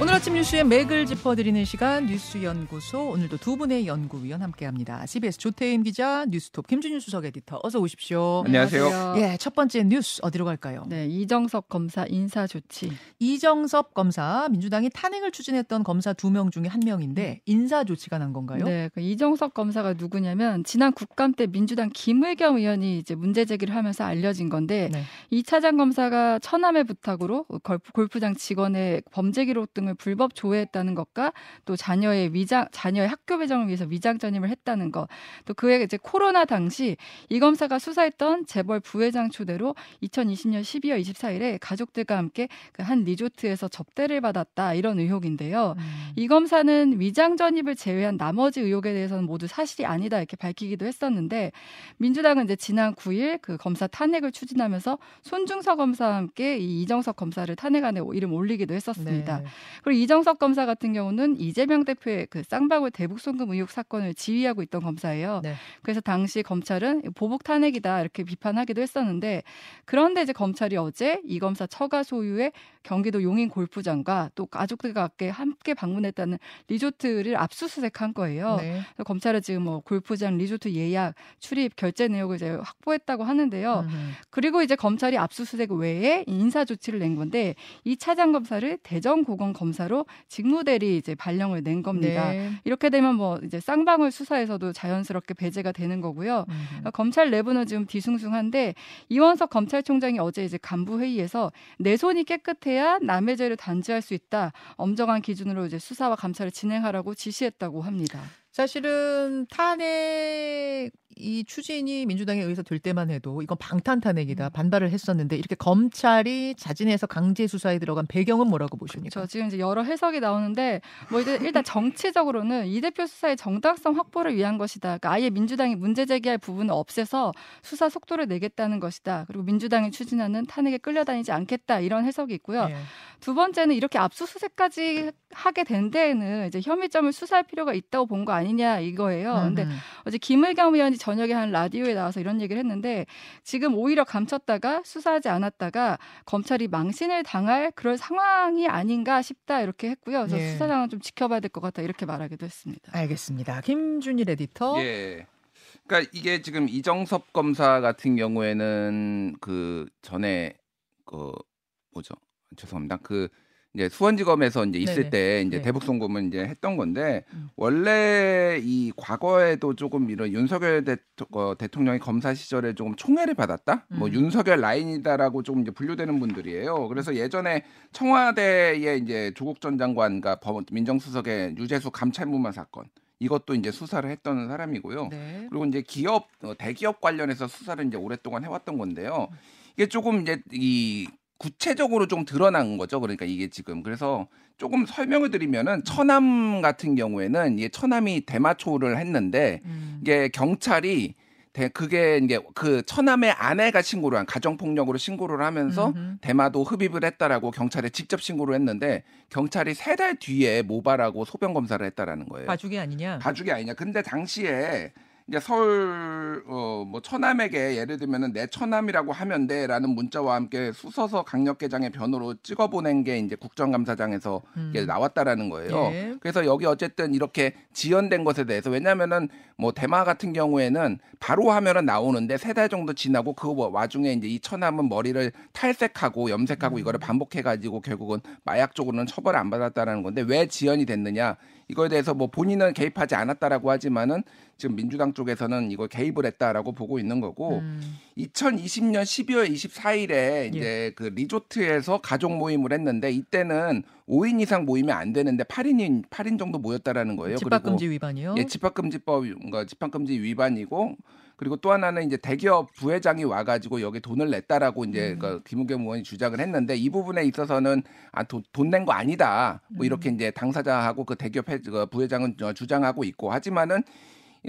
오늘 아침 뉴스의 맥을 짚어드리는 시간 뉴스연구소 오늘도 두 분의 연구위원 함께합니다. CBS 조태임 기자, 뉴스톱 김준일 수석 에디터 어서 오십시오. 안녕하세요. 예, 첫 번째 뉴스 어디로 갈까요? 네, 이정석 검사 인사 조치. 이정섭 검사 민주당이 탄핵을 추진했던 검사 두 명 중에 한 명인데 인사 조치가 난 건가요? 네, 그 이정석 검사가 누구냐면 지난 국감 때 민주당 김의겸 의원이 이제 문제 제기를 하면서 알려진 건데 네. 이 차장 검사가 처남의 부탁으로 골프, 골프장 직원의 범죄 기록 등을 불법 조회했다는 것과 또 자녀의 위장 자녀의 학교 배정을 위해서 위장 전입을 했다는 것. 또 그에 이제 코로나 당시 이 검사가 수사했던 재벌 부회장 초대로 2020년 12월 24일에 가족들과 함께 그 한 리조트에서 접대를 받았다 이런 의혹인데요. 음. 이 검사는 위장 전입을 제외한 나머지 의혹에 대해서는 모두 사실이 아니다 이렇게 밝히기도 했었는데 민주당은 이제 지난 9일 그 검사 탄핵을 추진하면서 손중석 검사와 함께 이 이정석 검사를 탄핵안에 이름 올리기도 했었습니다. 네. 그리고 이정석 검사 같은 경우는 이재명 대표의 그 쌍방울 대북 송금 의혹 사건을 지휘하고 있던 검사예요. 네. 그래서 당시 검찰은 보복 탄핵이다 이렇게 비판하기도 했었는데 그런데 이제 검찰이 어제 이 검사 처가 소유의 경기도 용인 골프장과 또 가족들과 함께 함께 방문했다는 리조트를 압수수색한 거예요. 네. 검찰은 지금 뭐 골프장 리조트 예약, 출입, 결제 내역을 이제 확보했다고 하는데요. 음. 그리고 이제 검찰이 압수수색 외에 인사 조치를 낸 건데 이 차장 검사를 대전고검 검 사로 직무대리 이제 발령을 낸 겁니다. 네. 이렇게 되면 뭐 이제 쌍방울 수사에서도 자연스럽게 배제가 되는 거고요. 음. 검찰 내부는 지금 뒤숭숭한데 이원석 검찰총장이 어제 이제 간부 회의에서 내 손이 깨끗해야 남의 죄를 단죄할 수 있다. 엄정한 기준으로 이제 수사와 감찰을 진행하라고 지시했다고 합니다. 사실은 탄핵 이 추진이 민주당에 의해서 될 때만 해도 이건 방탄 탄핵이다 음. 반발을 했었는데 이렇게 검찰이 자진해서 강제 수사에 들어간 배경은 뭐라고 보십니까? 저 지금 이제 여러 해석이 나오는데 뭐 이제 일단 정치적으로는 이 대표 수사의 정당성 확보를 위한 것이다. 그러니까 아예 민주당이 문제 제기할 부분을 없애서 수사 속도를 내겠다는 것이다. 그리고 민주당이 추진하는 탄핵에 끌려다니지 않겠다 이런 해석이 있고요. 예. 두 번째는 이렇게 압수수색까지 하게 된 데에는 이제 혐의점을 수사할 필요가 있다고 본거 아니냐 이거예요. 근데 음. 어제 김의겸 의원이 저녁에 한 라디오에 나와서 이런 얘기를 했는데 지금 오히려 감췄다가 수사하지 않았다가 검찰이 망신을 당할 그럴 상황이 아닌가 싶다 이렇게 했고요. 그래서 예. 수사 상황 좀 지켜봐야 될 것 같다 이렇게 말하기도 했습니다. 알겠습니다. 김준일 에디터. 예. 그러니까 이게 지금 이정섭 검사 같은 경우에는 그 전에 그 뭐죠? 죄송합니다. 그 이제 수원지검에서 이제 있을 네네. 때 이제 네. 대북 송금을 이제 했던 건데 음. 원래 이 과거에도 조금 이런 윤석열 대, 어, 대통령이 검사 시절에 조금 총애를 받았다. 뭐 음. 윤석열 라인이다라고 조금 이제 분류되는 분들이에요. 그래서 예전에 청와대의 이제 조국 전 장관과 법- 민정수석의 유재수 감찰무마 사건 이것도 이제 수사를 했던 사람이고요. 네. 그리고 이제 기업 어, 대기업 관련해서 수사를 이제 오랫동안 해왔던 건데요. 이게 조금 이제 이 구체적으로 좀 드러난 거죠. 그러니까 이게 지금 그래서 조금 설명을 드리면은 처남 같은 경우에는 이게 처남이 대마초를 했는데 음. 이게 경찰이 대, 그게 이제 그 처남의 아내가 신고를 한 가정폭력으로 신고를 하면서 음흠. 대마도 흡입을 했다라고 경찰에 직접 신고를 했는데 경찰이 세 달 뒤에 모발하고 소변 검사를 했다라는 거예요. 봐주기 아니냐? 가죽이 아니냐. 근데 당시에 이제 서울 어 뭐 처남에게 예를 들면은 내 처남이라고 하면 돼라는 문자와 함께 수서서 강력계장의 변호로 찍어 보낸 게 이제 국정감사장에서 음. 이게 나왔다라는 거예요. 예. 그래서 여기 어쨌든 이렇게 지연된 것에 대해서 왜냐면은 뭐 대마 같은 경우에는 바로 하면은 나오는데 세 달 정도 지나고 그 와중에 이제 이 처남은 머리를 탈색하고 염색하고 음. 이거를 반복해 가지고 결국은 마약 쪽으로는 처벌을 안 받았다라는 건데 왜 지연이 됐느냐 이거에 대해서 뭐 본인은 개입하지 않았다라고 하지만은 지금 민주당 쪽에서는 이걸 개입을 했다라고 보고 있는 거고 음. 2020년 12월 24일에 예. 이제 그 리조트에서 가족 모임을 했는데 이때는 5인 이상 모이면 안 되는데 8인이 8인 정도 모였다라는 거예요. 집합금지 위반이요? 예, 집합금지법, 그러니까 집합금지 위반이고 그리고 또 하나는 이제 대기업 부회장이 와가지고 여기 돈을 냈다라고 이제 음. 그 김우겸 의원이 주장을 했는데 이 부분에 있어서는 아, 돈 낸 거 아니다. 뭐 이렇게 음. 이제 당사자하고 그 대기업 회- 그 부회장은 어, 주장하고 있고 하지만은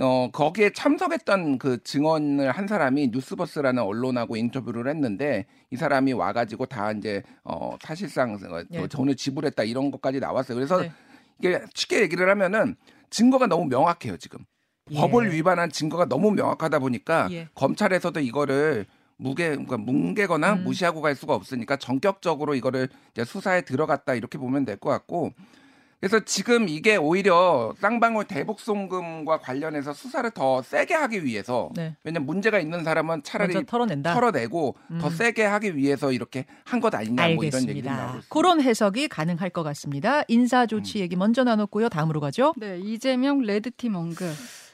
어 거기에 참석했던 그 증언을 한 사람이 뉴스버스라는 언론하고 인터뷰를 했는데 이 사람이 와가지고 다 이제 어 사실상 어, 예. 돈을 지불했다 이런 것까지 나왔어요. 그래서 네. 이게 쉽게 얘기를 하면은 증거가 너무 명확해요 지금 예. 법을 위반한 증거가 너무 명확하다 보니까 예. 검찰에서도 이거를 무게 그러니까 뭉개거나 음. 무시하고 갈 수가 없으니까 전격적으로 이거를 이제 수사에 들어갔다 이렇게 보면 될 것 같고 그래서 지금 이게 오히려 쌍방울 대북송금과 관련해서 수사를 더 세게 하기 위해서 네. 왜냐면 문제가 있는 사람은 차라리 털어낸다. 털어내고 더 음. 세게 하기 위해서 이렇게 한 것 아니냐 뭐 이런 얘기도 나오고. 그런 해석이 가능할 것 같습니다. 인사 조치 음. 얘기 먼저 나눴고요. 다음으로 가죠. 네, 이재명 레드팀 언급.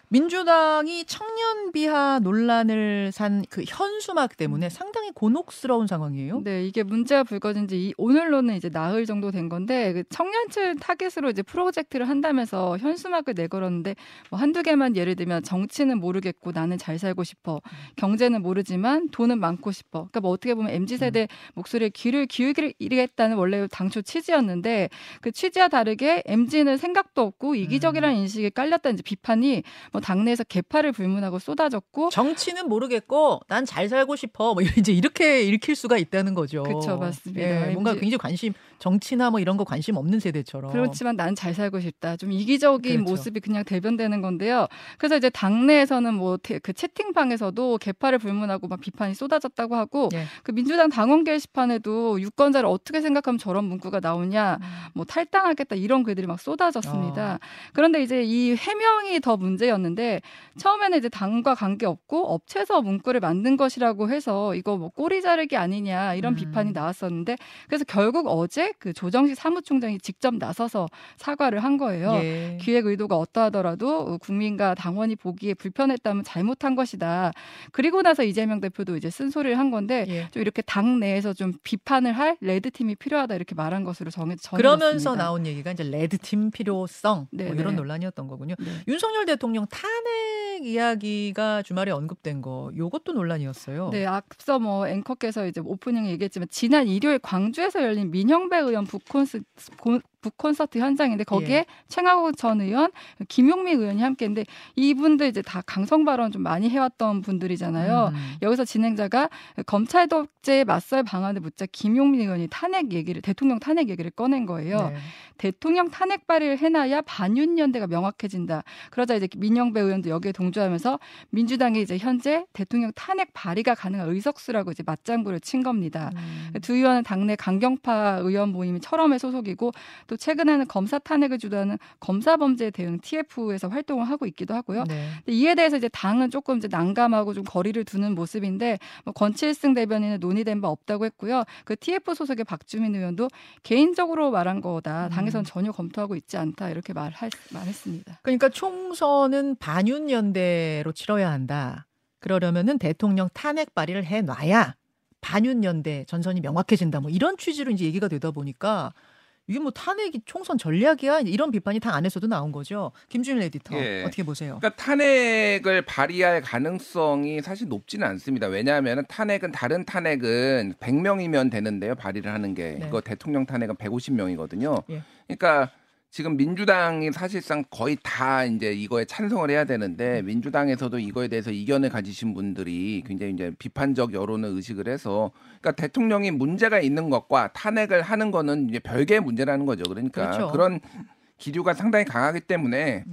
민주당이 청년 비하 논란을 산 그 현수막 때문에 상당히 곤혹스러운 상황이에요. 네, 이게 문제가 불거진 지 이- 오늘로는 이제 나흘 정도 된 건데 그 청년층 타겟으로 이제 프로젝트를 한다면서 현수막을 내걸었는데 뭐 한두 개만 예를 들면 정치는 모르겠고 나는 잘 살고 싶어. 경제는 모르지만 돈은 많고 싶어. 그러니까 뭐 어떻게 보면 MZ 세대 목소리에 귀를 기울이겠다는 원래 당초 취지였는데 그 취지와 다르게 MZ는 생각도 없고 이기적이라는 인식에 깔렸다는 이제 비판이 뭐 당내에서 개파를 불문하고 쏟아졌고 정치는 모르겠고 난 잘 살고 싶어. 뭐 이제 이렇게 읽힐 수가 있다는 거죠. 그쵸, 맞습니다. 예, 뭔가 굉장히 관심 정치나 뭐 이런 거 관심 없는 세대처럼. 그렇지만 난 잘 살고 싶다. 좀 이기적인 그렇죠. 모습이 그냥 대변되는 건데요. 그래서 이제 당내에서는 뭐 그 채팅방에서도 개파를 불문하고 막 비판이 쏟아졌다고 하고 예. 그 민주당 당원 게시판에도 유권자를 어떻게 생각하면 저런 문구가 나오냐, 뭐 탈당하겠다 이런 글들이 막 쏟아졌습니다. 아. 그런데 이제 이 해명이 더 문제였 는데 처음에는 이제 당과 관계 없고 업체에서 문구를 만든 것이라고 해서 이거 뭐 꼬리 자르기 아니냐 이런 음. 비판이 나왔었는데 그래서 결국 어제 그 조정식 사무총장이 직접 나서서 사과를 한 거예요. 예. 기획 의도가 어떠하더라도 국민과 당원이 보기에 불편했다면 잘못한 것이다. 그리고 나서 이재명 대표도 이제 쓴소리를 한 건데 예. 좀 이렇게 당 내에서 좀 비판을 할 레드 팀이 필요하다 이렇게 말한 것으로 정해 전해졌습니다. 그러면서 나온 얘기가 이제 red team 필요성 네, 뭐 이런 네. 논란이었던 거군요. 네. 윤석열 대통령 탄핵 이야기가 주말에 언급된 거 요것도 논란이었어요. 네, 앞서 뭐 앵커께서 이제 오프닝에 얘기했지만 지난 일요일 광주에서 열린 민형배 의원 북콘스 고- 북콘서트 현장인데 거기에 예. 최강욱 전 의원, 김용민 의원이 함께인데 이분들 이제 다 강성 발언 좀 많이 해왔던 분들이잖아요. 음. 여기서 진행자가 검찰 독재에 맞설 방안을 묻자 김용민 의원이 탄핵 얘기를 대통령 탄핵 얘기를 꺼낸 거예요. 네. 대통령 탄핵 발의를 해놔야 반윤연대가 명확해진다. 그러자 이제 민영배 의원도 여기에 동조하면서 민주당이 이제 현재 대통령 탄핵 발의가 가능한 의석수라고 이제 맞장구를 친 겁니다. 음. 두 의원은 당내 강경파 의원 모임이 철험의 소속이고 또 최근에는 검사 탄핵을 주도하는 검사 범죄 대응 TF에서 활동을 하고 있기도 하고요. 네. 이에 대해서 이제 당은 조금 이제 난감하고 좀 거리를 두는 모습인데 뭐 권칠승 대변인은 논의된 바 없다고 했고요. 그 TF 소속의 박주민 의원도 개인적으로 말한 거다. 당에서는 전혀 검토하고 있지 않다 이렇게 말할, 말했습니다. 그러니까 총선은 반윤 연대로 치러야 한다. 그러려면은 대통령 탄핵 발의를 해 놔야 반윤 연대 전선이 명확해진다. 뭐 이런 취지로 이제 얘기가 되다 보니까 이게 뭐 탄핵이 총선 전략이야 이런 비판이 당 안에서도 나온 거죠. 김준일 에디터 예. 어떻게 보세요? 그러니까 탄핵을 발의할 가능성이 사실 높지는 않습니다. 왜냐하면 탄핵은 다른 탄핵은 100명이면 되는데요. 발의를 하는 게 네. 이거 대통령 탄핵은 150명이거든요. 예. 그러니까 지금 민주당이 사실상 거의 다 이제 이거에 찬성을 해야 되는데 민주당에서도 이거에 대해서 이견을 가지신 분들이 굉장히 이제 비판적 여론을 의식을 해서 그러니까 대통령이 문제가 있는 것과 탄핵을 하는 거는 이제 별개의 문제라는 거죠. 그러니까 그렇죠. 그런 기류가 상당히 강하기 때문에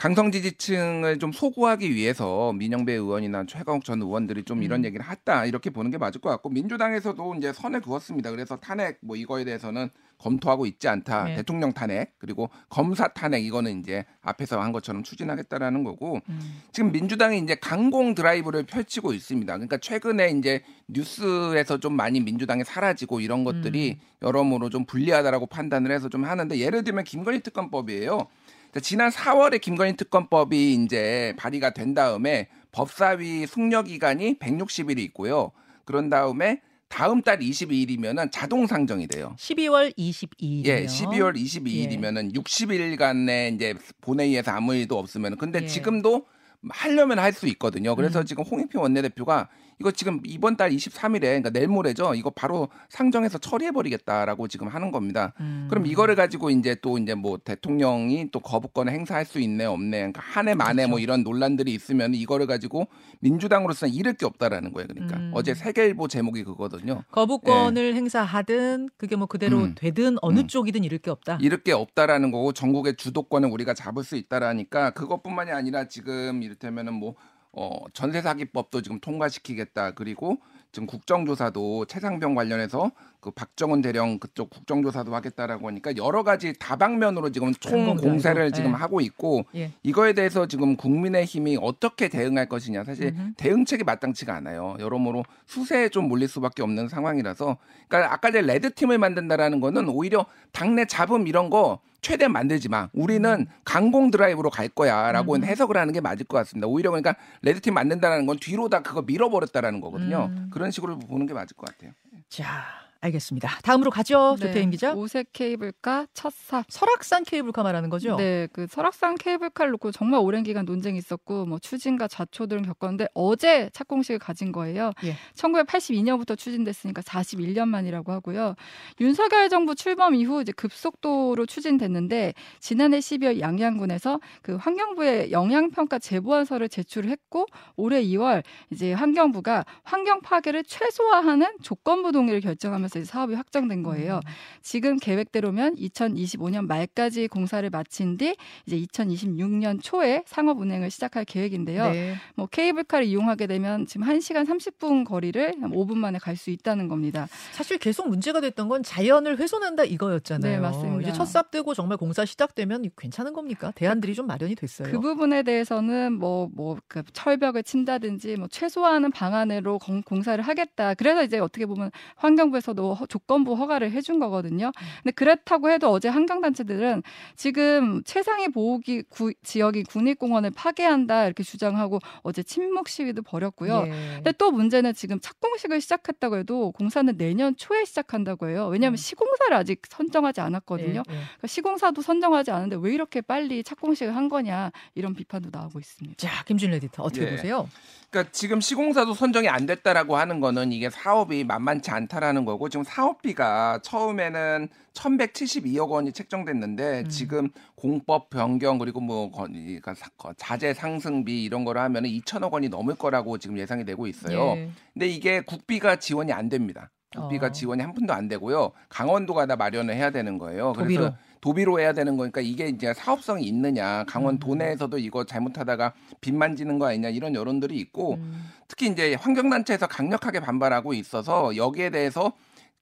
강성 지지층을 좀 소구하기 위해서 민영배 의원이나 최강욱 전 의원들이 좀 이런 음. 얘기를 했다 이렇게 보는 게 맞을 것 같고 민주당에서도 이제 선을 그었습니다. 그래서 탄핵 뭐 이거에 대해서는 검토하고 있지 않다. 네. 대통령 탄핵 그리고 검사 탄핵 이거는 이제 앞에서 한 것처럼 추진하겠다라는 거고 음. 지금 민주당이 이제 강공 드라이브를 펼치고 있습니다. 그러니까 최근에 이제 뉴스에서 좀 많이 민주당이 사라지고 이런 것들이 여러모로 좀 불리하다라고 판단을 해서 좀 하는데 예를 들면 김건희 특검법이에요. 자, 지난 4월에 김건희 특검법이 이제 발의가 된 다음에 법사위 숙려 기간이 160일이 있고요. 그런 다음에 다음 달 22일이면은 자동 상정이 돼요. 12월 22일. 예, 12월 22일이면은 60일간의 이제 본회의에서 아무 일도 없으면 근데 예. 지금도 하려면 할 수 있거든요. 그래서 음. 지금 홍익표 원내대표가 이거 지금 이번 달 23일에 그러니까 내일 모레죠. 이거 바로 상정해서 처리해 버리겠다라고 지금 하는 겁니다. 음. 그럼 이거를 가지고 이제 또 이제 뭐 대통령이 또 거부권을 행사할 수 있네 없네 그러니까 한 해 만에 그렇죠. 뭐 이런 논란들이 있으면 이거를 가지고 민주당으로서는 잃을 게 없다라는 거예요. 그러니까 음. 어제 세계일보 제목이 그거거든요. 거부권을 행사하든 그게 뭐 그대로 음. 되든 어느 음. 쪽이든 잃을 게 없다. 잃을 게 없다라는 거고 전국의 주도권을 우리가 잡을 수 있다라니까 그것뿐만이 아니라 지금 이를테면은 뭐 어, 전세 사기법도 지금 통과시키겠다. 그리고 지금 국정조사도 최상병 관련해서 그 박정은 대령 그쪽 국정조사도 하겠다라고 하니까 여러 가지 다방면으로 지금 총 공세를 지금 네. 하고 있고 예. 이거에 대해서 지금 국민의힘이 어떻게 대응할 것이냐 사실 음흠. 대응책이 마땅치가 않아요. 여러모로 수세에 좀 몰릴 수밖에 없는 상황이라서 그러니까 아까 전에 red team을 만든다라는 거는 오히려 당내 잡음 이런 거 최대한 만들지 마. 우리는 강공 드라이브로 갈 거야라고 음. 해석을 하는 게 맞을 것 같습니다. 오히려 그러니까 red team 만든다라는 건 뒤로 다 그거 밀어버렸다라는 거거든요. 음. 그런 식으로 보는 게 맞을 것 같아요. 자, 알겠습니다. 다음으로 가죠. 네, 조태임 기자. 오색 케이블카 첫 삽. 설악산 케이블카 말하는 거죠? 네, 그 설악산 케이블카를 놓고 정말 오랜 기간 논쟁이 있었고 뭐 추진과 갈등을 겪었는데 어제 착공식을 가진 거예요. 예. 1982년부터 추진됐으니까 41년 만이라고 하고요. 윤석열 정부 출범 이후 이제 급속도로 추진됐는데 지난해 12월 양양군에서 그 환경부에 영향평가 제보안서를 제출을 했고 올해 2월 이제 환경부가 환경 파괴를 최소화하는 조건부 동의를 결정하면서 이제 사업이 확정된 거예요. 음. 지금 계획대로면 2025년 말까지 공사를 마친 뒤 이제 2026년 초에 상업 운행을 시작할 계획인데요. 네. 뭐 케이블카를 이용하게 되면 지금 1시간 30분 거리를 한 5분 만에 갈 수 있다는 겁니다. 사실 계속 문제가 됐던 건 자연을 훼손한다 이거였잖아요. 네, 맞습니다. 이제 첫삽 뜨고 정말 공사 시작되면 괜찮은 겁니까? 대안들이 좀 마련이 됐어요. 그 부분에 대해서는 뭐뭐그 철벽을 친다든지 뭐 최소화하는 방안으로 공- 공사를 하겠다. 그래서 이제 어떻게 보면 환경부에서도 허- 조건부 허가를 해준 거거든요. 근데 그렇다고 해도 어제 환경단체들은 지금 최상위 보호기 구- 지역인 군립공원을 파괴한다 이렇게 주장하고 어제 침묵 시위도 벌였고요. 예. 근데 또 문제는 지금 착공식을 시작했다고 해도 공사는 내년 초에 시작한다고 해요. 왜냐하면 음. 시공사를 아직 선정하지 않았거든요. 예, 예. 그러니까 시공사도 선정하지 않은데 왜 이렇게 빨리 착공식을 한 거냐 이런 비판도 나오고 있습니다. 자, 김준 에디터 어떻게 예. 보세요? 그러니까 지금 시공사도 선정이 안 됐다라고 하는 거는 이게 사업이 만만치 않다라는 거고 지금 사업비가 처음에는 1,172억 원이 책정됐는데 음. 지금 공법 변경 그리고 뭐 그러니까 자재 상승비 이런 거를 하면은 2천억 원이 넘을 거라고 지금 예상이 되고 있어요. 예. 근데 이게 국비가 지원이 안 됩니다. 국비가 어. 지원이 한 푼도 안 되고요. 강원도가 다 마련을 해야 되는 거예요. 도비로. 그래서 도비로 해야 되는 거니까 이게 이제 사업성이 있느냐, 강원 음. 도내에서도 이거 잘못하다가 빚 만 지는 거 아니냐 이런 여론들이 있고 음. 특히 이제 환경단체에서 강력하게 반발하고 있어서 여기에 대해서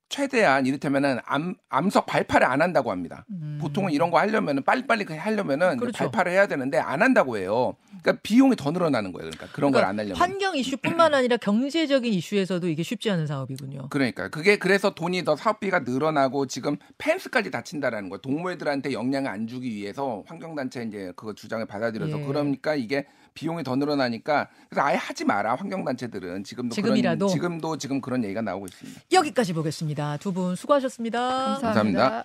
최대한 이를테면은 암, 암석 발파를 안 한다고 합니다. 음. 보통은 이런 거 하려면은 빨리빨리 하려면은 그렇죠. 발파를 해야 되는데 안 한다고 해요. 그러니까 비용이 더 늘어나는 거예요. 그러니까 그런 걸 그러니까 안 하려면. 환경 이슈뿐만 아니라 경제적인 이슈에서도 이게 쉽지 않은 사업이군요. 그러니까 그게 그래서 돈이 더 사업비가 늘어나고 지금 펜스까지 다친다라는 거예요. 동물들한테 영향을 안 주기 위해서 환경 단체 이제 그거 주장을 받아들여서 예. 그러니까 이게 비용이 더 늘어나니까 그래서 아예 하지 마라 환경 단체들은 지금도 지금이라도. 그런, 지금도 지금 그런 얘기가 나오고 있습니다. 여기까지 보겠습니다. 두 분 수고하셨습니다. 감사합니다. 감사합니다.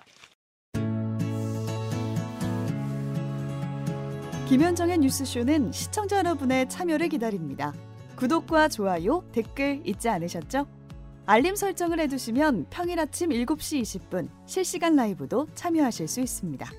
김현정의 뉴스쇼는 시청자 여러분의 참여를 기다립니다. 구독과 좋아요, 댓글 잊지 않으셨죠? 알림 설정을 해두시면 평일 아침 7시 20분 실시간 라이브도 참여하실 수 있습니다.